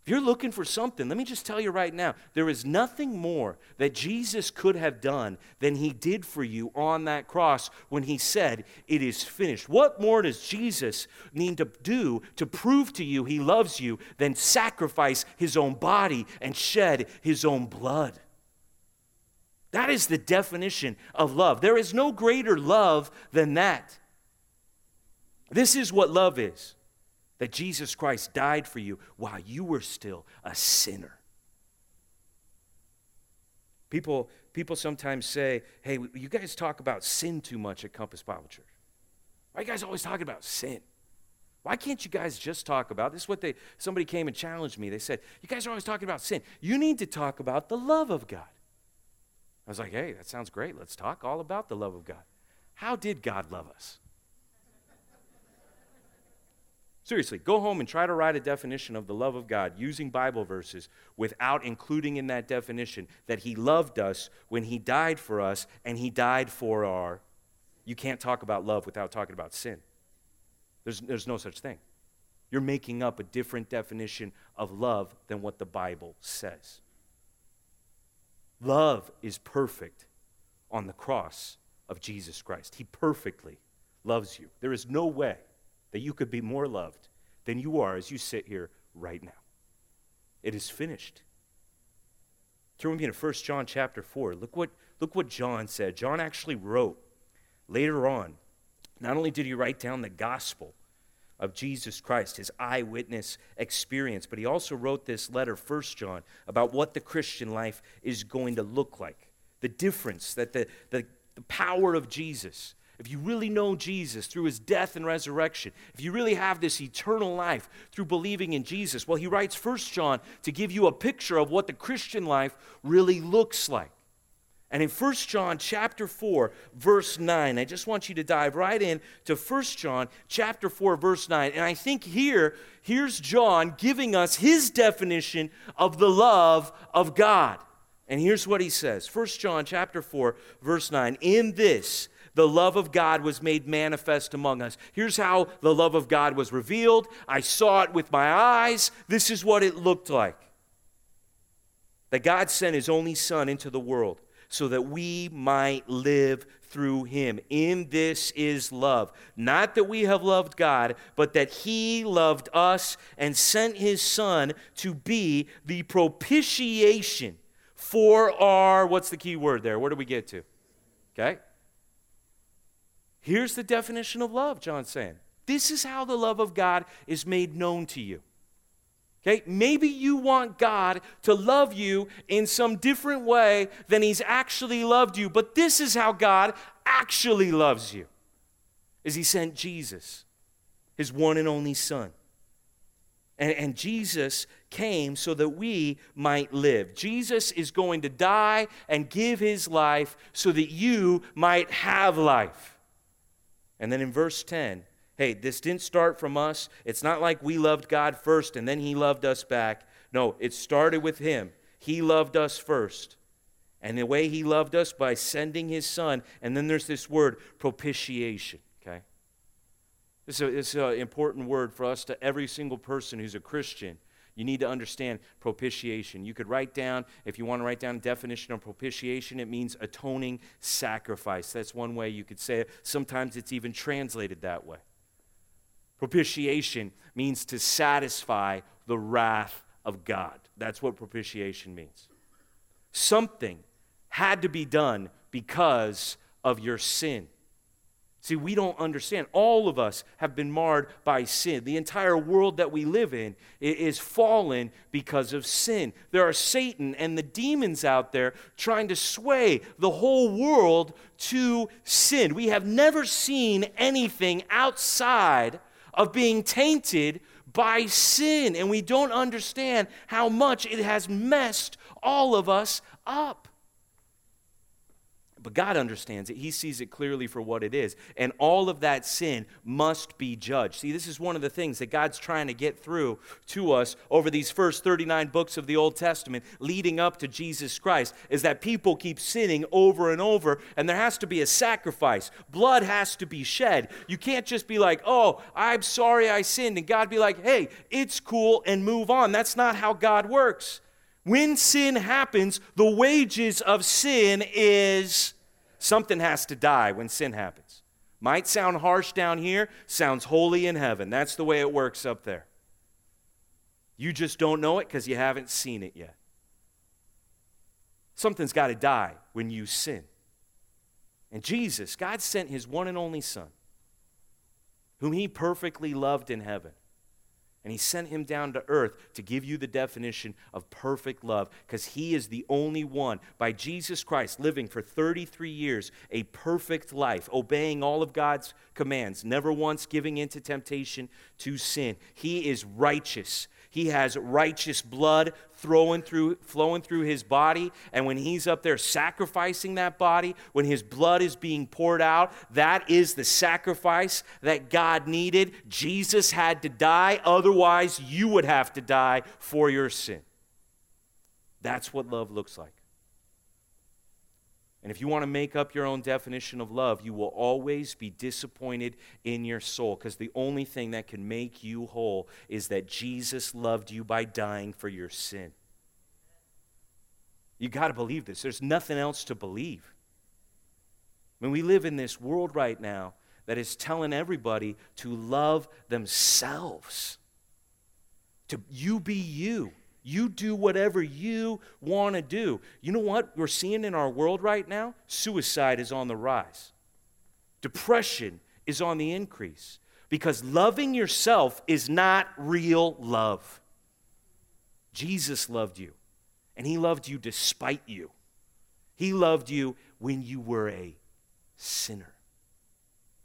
If you're looking for something, let me just tell you right now there is nothing more that Jesus could have done than he did for you on that cross when he said, It is finished. What more does Jesus need to do to prove to you he loves you than sacrifice his own body and shed his own blood? That is the definition of love. There is no greater love than that. This is what love is that Jesus Christ died for you while you were still a sinner. People, people sometimes say, hey, you guys talk about sin too much at Compass Bible Church. Why are you guys always talking about sin? Why can't you guys just talk about this? Is what they somebody came and challenged me. They said, "You guys are always talking about sin. You need to talk about the love of God." I was like, "Hey, that sounds great. Let's talk all about the love of God. How did God love us?" Seriously, go home and try to write a definition of the love of God using Bible verses without including in that definition that He loved us when He died for us and He died for our. You can't talk about love without talking about sin. There's, there's no such thing. You're making up a different definition of love than what the Bible says. Love is perfect on the cross of Jesus Christ. He perfectly loves you. There is no way that you could be more loved than you are as you sit here right now. It is finished. Turn with me to 1 John chapter 4. Look what, look what John said. John actually wrote later on, not only did he write down the gospel of Jesus Christ, his eyewitness experience, but he also wrote this letter, 1 John, about what the Christian life is going to look like. The difference that the, the, the power of Jesus if you really know Jesus through his death and resurrection, if you really have this eternal life through believing in Jesus, well, he writes First John to give you a picture of what the Christian life really looks like. And in First John chapter 4, verse 9, I just want you to dive right in to First John chapter 4, verse 9. And I think here, here's John giving us his definition of the love of God. And here's what he says. First John chapter 4, verse 9. In this the love of God was made manifest among us. Here's how the love of God was revealed. I saw it with my eyes. This is what it looked like. That God sent his only Son into the world so that we might live through him. In this is love. Not that we have loved God, but that he loved us and sent his Son to be the propitiation for our, what's the key word there? Where do we get to? Okay? Here's the definition of love, John's saying. This is how the love of God is made known to you. Okay, maybe you want God to love you in some different way than He's actually loved you, but this is how God actually loves you. Is He sent Jesus, His one and only Son. And, and, Jesus came so that we might live. Jesus is going to die and give his life so that you might have life. And then in verse 10, hey, this didn't start from us. It's not like we loved God first and then he loved us back. No, it started with him. He loved us first. And the way he loved us by sending his son, and then there's this word, propitiation, okay? This is an important word for us to every single person who's a Christian you need to understand propitiation. You could write down, if you want to write down a definition of propitiation, it means atoning sacrifice. That's one way you could say it. Sometimes it's even translated that way. Propitiation means to satisfy the wrath of God. That's what propitiation means. Something had to be done because of your sin. See, we don't understand. All of us have been marred by sin. The entire world that we live in is fallen because of sin. There are Satan and the demons out there trying to sway the whole world to sin. We have never seen anything outside of being tainted by sin, and we don't understand how much it has messed all of us up. But God understands it. He sees it clearly for what it is. And all of that sin must be judged. See, this is one of the things that God's trying to get through to us over these first 39 books of the Old Testament leading up to Jesus Christ is that people keep sinning over and over, and there has to be a sacrifice. Blood has to be shed. You can't just be like, oh, I'm sorry I sinned, and God be like, hey, it's cool, and move on. That's not how God works. When sin happens, the wages of sin is something has to die when sin happens. Might sound harsh down here, sounds holy in heaven. That's the way it works up there. You just don't know it because you haven't seen it yet. Something's got to die when you sin. And Jesus, God sent his one and only Son, whom he perfectly loved in heaven, And he sent him down to earth to give you the definition of perfect love because he is the only one, by Jesus Christ, living for 33 years, a perfect life, obeying all of God's commands, never once giving into temptation to sin. He is righteous. He has righteous blood flowing through, flowing through his body. And when he's up there sacrificing that body, when his blood is being poured out, that is the sacrifice that God needed. Jesus had to die, otherwise, you would have to die for your sin. That's what love looks like. And if you want to make up your own definition of love, you will always be disappointed in your soul because the only thing that can make you whole is that Jesus loved you by dying for your sin. You got to believe this. There's nothing else to believe. I mean, we live in this world right now that is telling everybody to love themselves, to you be you. You do whatever you want to do. You know what we're seeing in our world right now? Suicide is on the rise, depression is on the increase because loving yourself is not real love. Jesus loved you, and He loved you despite you. He loved you when you were a sinner.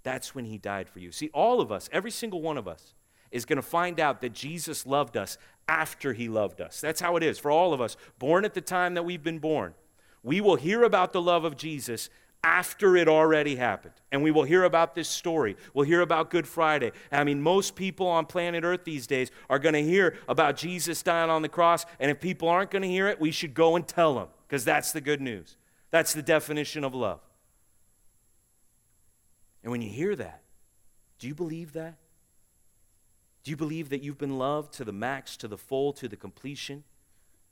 That's when He died for you. See, all of us, every single one of us, is going to find out that Jesus loved us after he loved us. That's how it is for all of us, born at the time that we've been born. We will hear about the love of Jesus after it already happened. And we will hear about this story. We'll hear about Good Friday. I mean, most people on planet Earth these days are going to hear about Jesus dying on the cross. And if people aren't going to hear it, we should go and tell them because that's the good news. That's the definition of love. And when you hear that, do you believe that? Do you believe that you've been loved to the max, to the full, to the completion?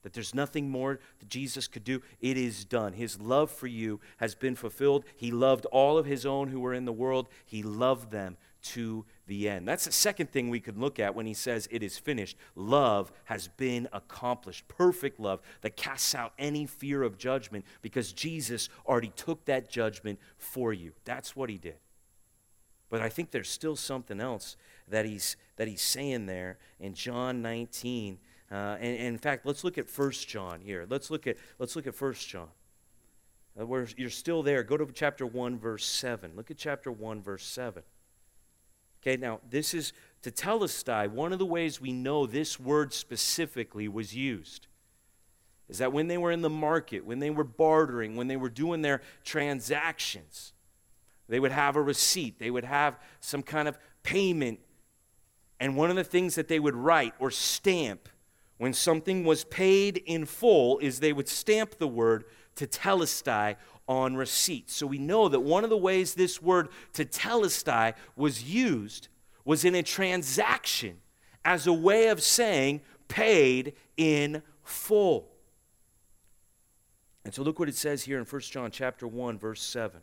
That there's nothing more that Jesus could do? It is done. His love for you has been fulfilled. He loved all of his own who were in the world, he loved them to the end. That's the second thing we could look at when he says it is finished. Love has been accomplished. Perfect love that casts out any fear of judgment because Jesus already took that judgment for you. That's what he did. But I think there's still something else that he's, that he's saying there in John 19. Uh, and, and, in fact, let's look at 1 John here. Let's look at, let's look at 1 John. Uh, where you're still there. Go to chapter 1, verse 7. Look at chapter 1, verse 7. Okay, now this is to tell tetelestai. One of the ways we know this word specifically was used is that when they were in the market, when they were bartering, when they were doing their transactions, they would have a receipt, they would have some kind of payment. And one of the things that they would write or stamp when something was paid in full is they would stamp the word tetelestai on receipts. So we know that one of the ways this word tetelestai was used was in a transaction as a way of saying paid in full. And so look what it says here in 1 John chapter 1 verse 7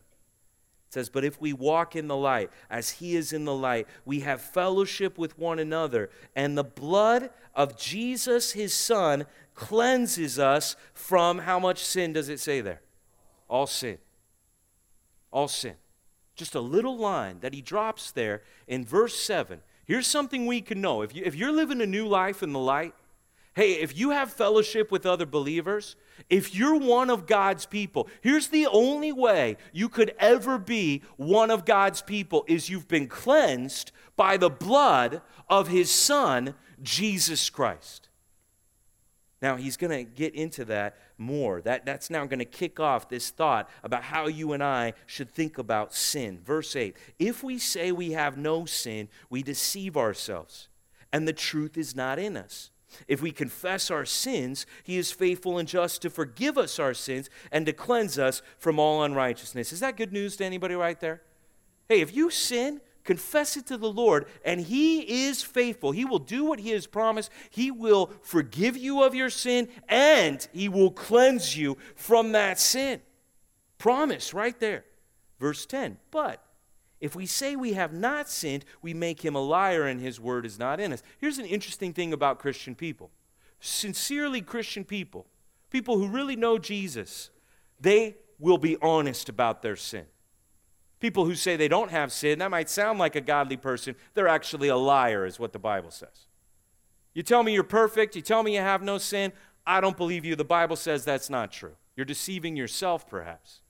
says, But if we walk in the light, as he is in the light, we have fellowship with one another, and the blood of Jesus, his son, cleanses us from how much sin does it say there? All sin. All sin. Just a little line that he drops there in verse 7. Here's something we can know. If, you, if you're living a new life in the light, hey, if you have fellowship with other believers, if you're one of God's people, here's the only way you could ever be one of God's people is you've been cleansed by the blood of his son Jesus Christ. Now, he's going to get into that more. That, that's now going to kick off this thought about how you and I should think about sin. Verse 8 If we say we have no sin, we deceive ourselves, and the truth is not in us. If we confess our sins, he is faithful and just to forgive us our sins and to cleanse us from all unrighteousness. Is that good news to anybody right there? Hey, if you sin, confess it to the Lord, and he is faithful. He will do what he has promised. He will forgive you of your sin, and he will cleanse you from that sin. Promise right there. Verse 10. But if we say we have not sinned, we make him a liar and his word is not in us. Here's an interesting thing about Christian people sincerely Christian people, people who really know Jesus, they will be honest about their sin. People who say they don't have sin, that might sound like a godly person, they're actually a liar, is what the Bible says. You tell me you're perfect, you tell me you have no sin. I don't believe you. The Bible says that's not true. You're deceiving yourself, perhaps.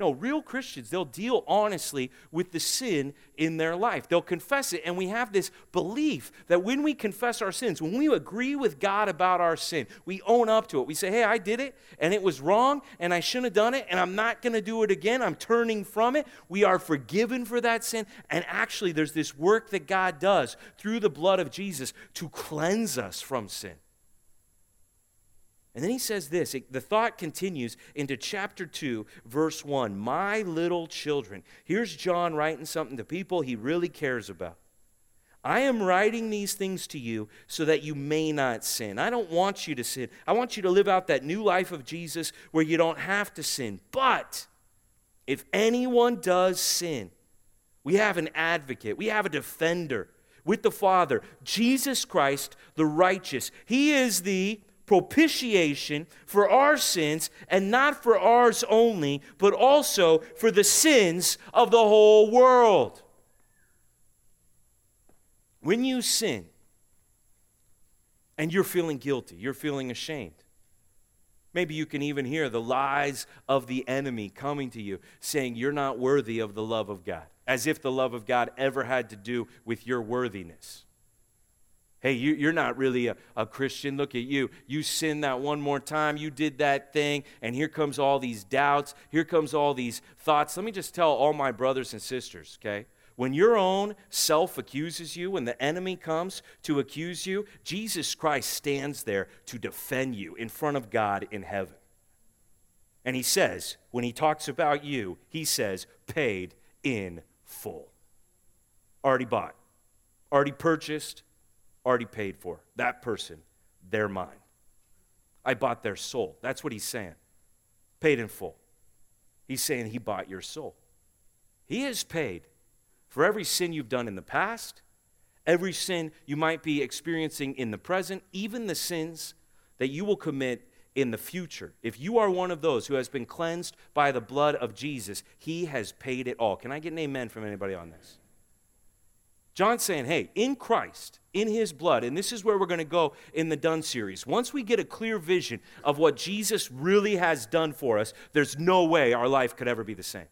No, real Christians, they'll deal honestly with the sin in their life. They'll confess it. And we have this belief that when we confess our sins, when we agree with God about our sin, we own up to it. We say, hey, I did it and it was wrong and I shouldn't have done it and I'm not going to do it again. I'm turning from it. We are forgiven for that sin. And actually, there's this work that God does through the blood of Jesus to cleanse us from sin. And then he says this the thought continues into chapter 2, verse 1. My little children. Here's John writing something to people he really cares about. I am writing these things to you so that you may not sin. I don't want you to sin. I want you to live out that new life of Jesus where you don't have to sin. But if anyone does sin, we have an advocate, we have a defender with the Father, Jesus Christ, the righteous. He is the propitiation for our sins, and not for ours only, but also for the sins of the whole world. When you sin and you're feeling guilty, you're feeling ashamed, Maybe you can even hear the lies of the enemy coming to you, saying you're not worthy of the love of God, as if the love of God ever had to do with your worthiness. Hey, you, are not really a, a Christian. Look at you. You sinned that one more time. You did that thing. And here comes all these doubts. Here comes all these thoughts. Let me just tell all my brothers and sisters, okay? When your own self accuses you, when the enemy comes to accuse you, Jesus Christ stands there to defend you in front of God in heaven. And he says, when he talks about you, he says, paid in full. Already bought, already purchased, already paid for. That person, they're mine. I bought their soul. That's what he's saying. Paid in full. He's saying he bought your soul. He has paid for every sin you've done in the past, every sin you might be experiencing in the present, even the sins that you will commit in the future. If you are one of those who has been cleansed by the blood of Jesus, he has paid it all. Can I get an amen from anybody on this? John's saying, hey, in Christ, in his blood, and this is where we're going to go in the Done series. Once we get a clear vision of what Jesus really has done for us, there's no way our life could ever be the same.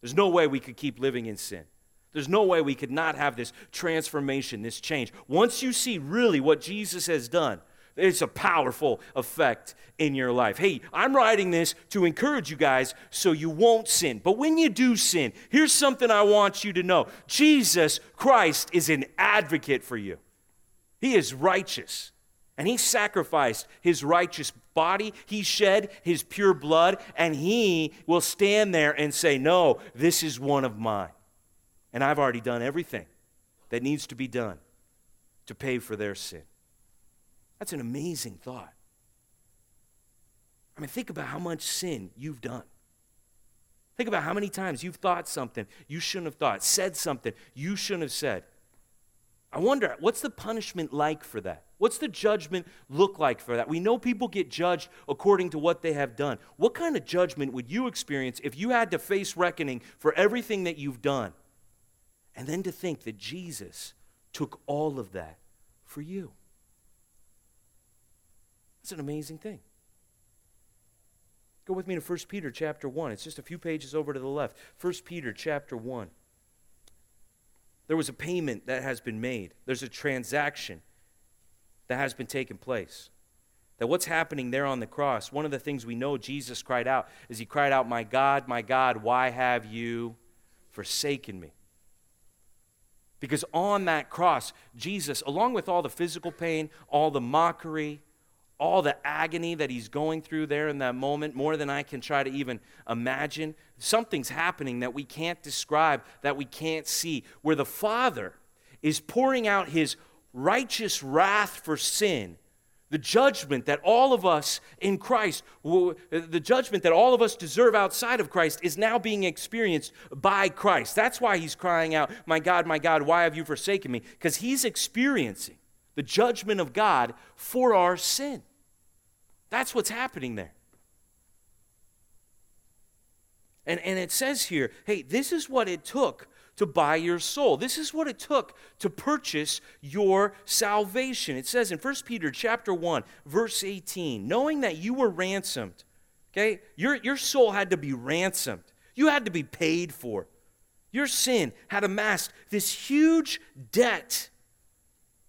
There's no way we could keep living in sin. There's no way we could not have this transformation, this change. Once you see really what Jesus has done, it's a powerful effect in your life. Hey, I'm writing this to encourage you guys so you won't sin. But when you do sin, here's something I want you to know Jesus Christ is an advocate for you. He is righteous. And he sacrificed his righteous body. He shed his pure blood. And he will stand there and say, No, this is one of mine. And I've already done everything that needs to be done to pay for their sin. That's an amazing thought. I mean, think about how much sin you've done. Think about how many times you've thought something you shouldn't have thought, said something you shouldn't have said. I wonder, what's the punishment like for that? What's the judgment look like for that? We know people get judged according to what they have done. What kind of judgment would you experience if you had to face reckoning for everything that you've done? And then to think that Jesus took all of that for you. It's an amazing thing. Go with me to 1 Peter chapter 1. It's just a few pages over to the left. 1 Peter chapter 1. There was a payment that has been made. There's a transaction that has been taken place. That what's happening there on the cross, one of the things we know Jesus cried out is he cried out, My God, my God, why have you forsaken me? Because on that cross, Jesus, along with all the physical pain, all the mockery, all the agony that he's going through there in that moment, more than I can try to even imagine. Something's happening that we can't describe, that we can't see, where the Father is pouring out his righteous wrath for sin. The judgment that all of us in Christ, the judgment that all of us deserve outside of Christ, is now being experienced by Christ. That's why he's crying out, My God, my God, why have you forsaken me? Because he's experiencing the judgment of God for our sin. That's what's happening there. And, and it says here, hey, this is what it took to buy your soul. This is what it took to purchase your salvation. It says in 1 Peter chapter 1, verse 18, knowing that you were ransomed. Okay? Your, your soul had to be ransomed. You had to be paid for. Your sin had amassed this huge debt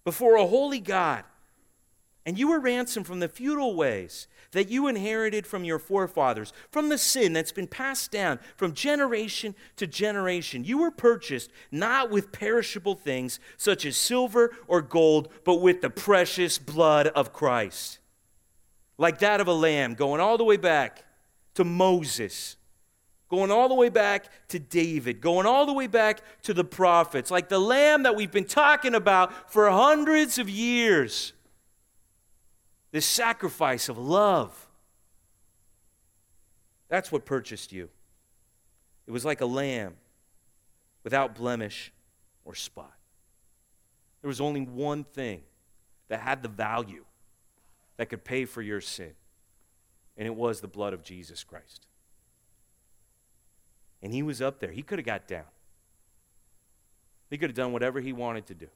before a holy God. And you were ransomed from the futile ways that you inherited from your forefathers, from the sin that's been passed down from generation to generation. You were purchased not with perishable things such as silver or gold, but with the precious blood of Christ. Like that of a lamb, going all the way back to Moses, going all the way back to David, going all the way back to the prophets, like the lamb that we've been talking about for hundreds of years this sacrifice of love. That's what purchased you. It was like a lamb without blemish or spot. There was only one thing that had the value that could pay for your sin, and it was the blood of Jesus Christ. And he was up there. He could have got down. He could have done whatever he wanted to do.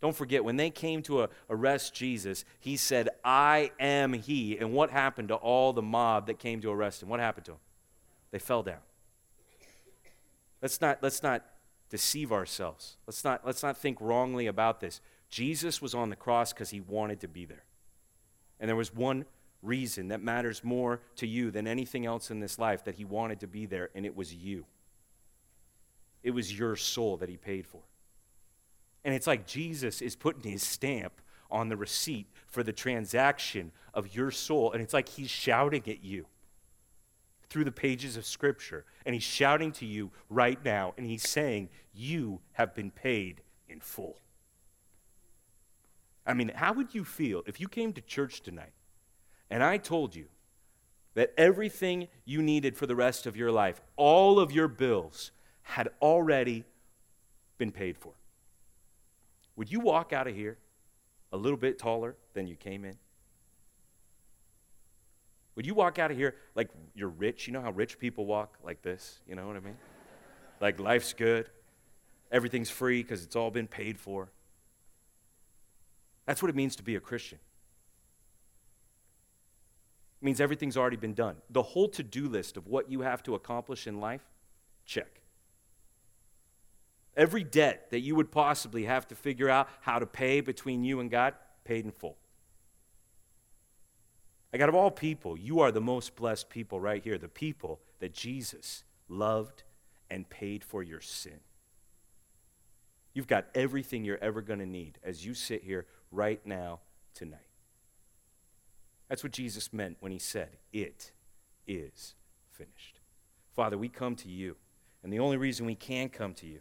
Don't forget, when they came to arrest Jesus, he said, I am he. And what happened to all the mob that came to arrest him? What happened to them? They fell down. Let's not, let's not deceive ourselves. Let's not, let's not think wrongly about this. Jesus was on the cross because he wanted to be there. And there was one reason that matters more to you than anything else in this life that he wanted to be there, and it was you. It was your soul that he paid for. And it's like Jesus is putting his stamp on the receipt for the transaction of your soul. And it's like he's shouting at you through the pages of Scripture. And he's shouting to you right now. And he's saying, You have been paid in full. I mean, how would you feel if you came to church tonight and I told you that everything you needed for the rest of your life, all of your bills, had already been paid for? Would you walk out of here a little bit taller than you came in? Would you walk out of here like you're rich? You know how rich people walk like this? You know what I mean? like life's good, everything's free because it's all been paid for. That's what it means to be a Christian. It means everything's already been done. The whole to do list of what you have to accomplish in life, check. Every debt that you would possibly have to figure out how to pay between you and God, paid in full. Like, out of all people, you are the most blessed people right here, the people that Jesus loved and paid for your sin. You've got everything you're ever going to need as you sit here right now, tonight. That's what Jesus meant when he said, It is finished. Father, we come to you, and the only reason we can come to you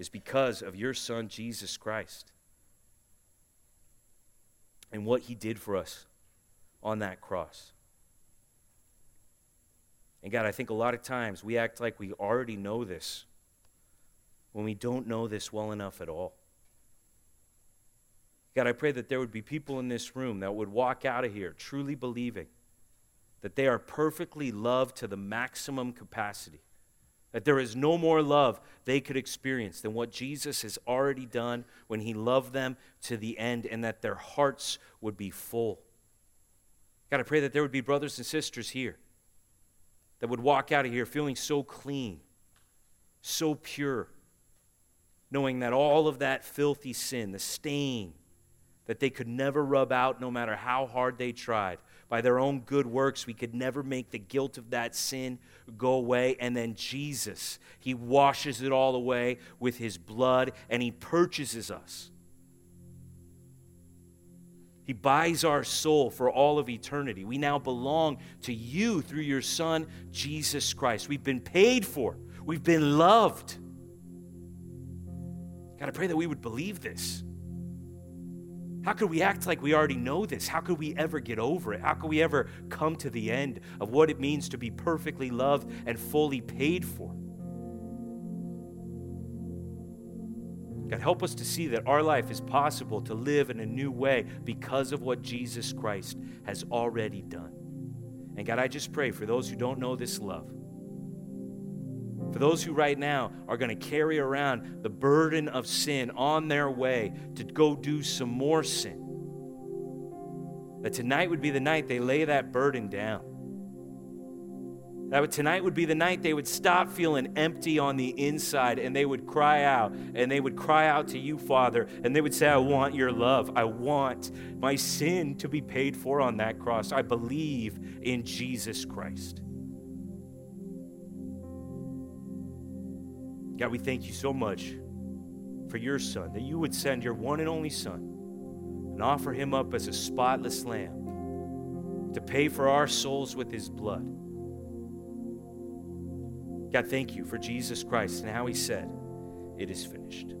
is because of your Son, Jesus Christ, and what he did for us on that cross. And God, I think a lot of times we act like we already know this when we don't know this well enough at all. God, I pray that there would be people in this room that would walk out of here truly believing that they are perfectly loved to the maximum capacity. That there is no more love they could experience than what Jesus has already done when he loved them to the end, and that their hearts would be full. God, I pray that there would be brothers and sisters here that would walk out of here feeling so clean, so pure, knowing that all of that filthy sin, the stain that they could never rub out no matter how hard they tried, by their own good works, we could never make the guilt of that sin go away. And then Jesus, He washes it all away with His blood and He purchases us. He buys our soul for all of eternity. We now belong to you through your Son, Jesus Christ. We've been paid for, we've been loved. God, I pray that we would believe this. How could we act like we already know this? How could we ever get over it? How could we ever come to the end of what it means to be perfectly loved and fully paid for? God, help us to see that our life is possible to live in a new way because of what Jesus Christ has already done. And God, I just pray for those who don't know this love For those who right now are going to carry around the burden of sin on their way to go do some more sin, that tonight would be the night they lay that burden down. That tonight would be the night they would stop feeling empty on the inside and they would cry out and they would cry out to you, Father, and they would say, I want your love. I want my sin to be paid for on that cross. I believe in Jesus Christ. God, we thank you so much for your Son, that you would send your one and only Son and offer him up as a spotless lamb to pay for our souls with his blood. God, thank you for Jesus Christ and how he said, It is finished.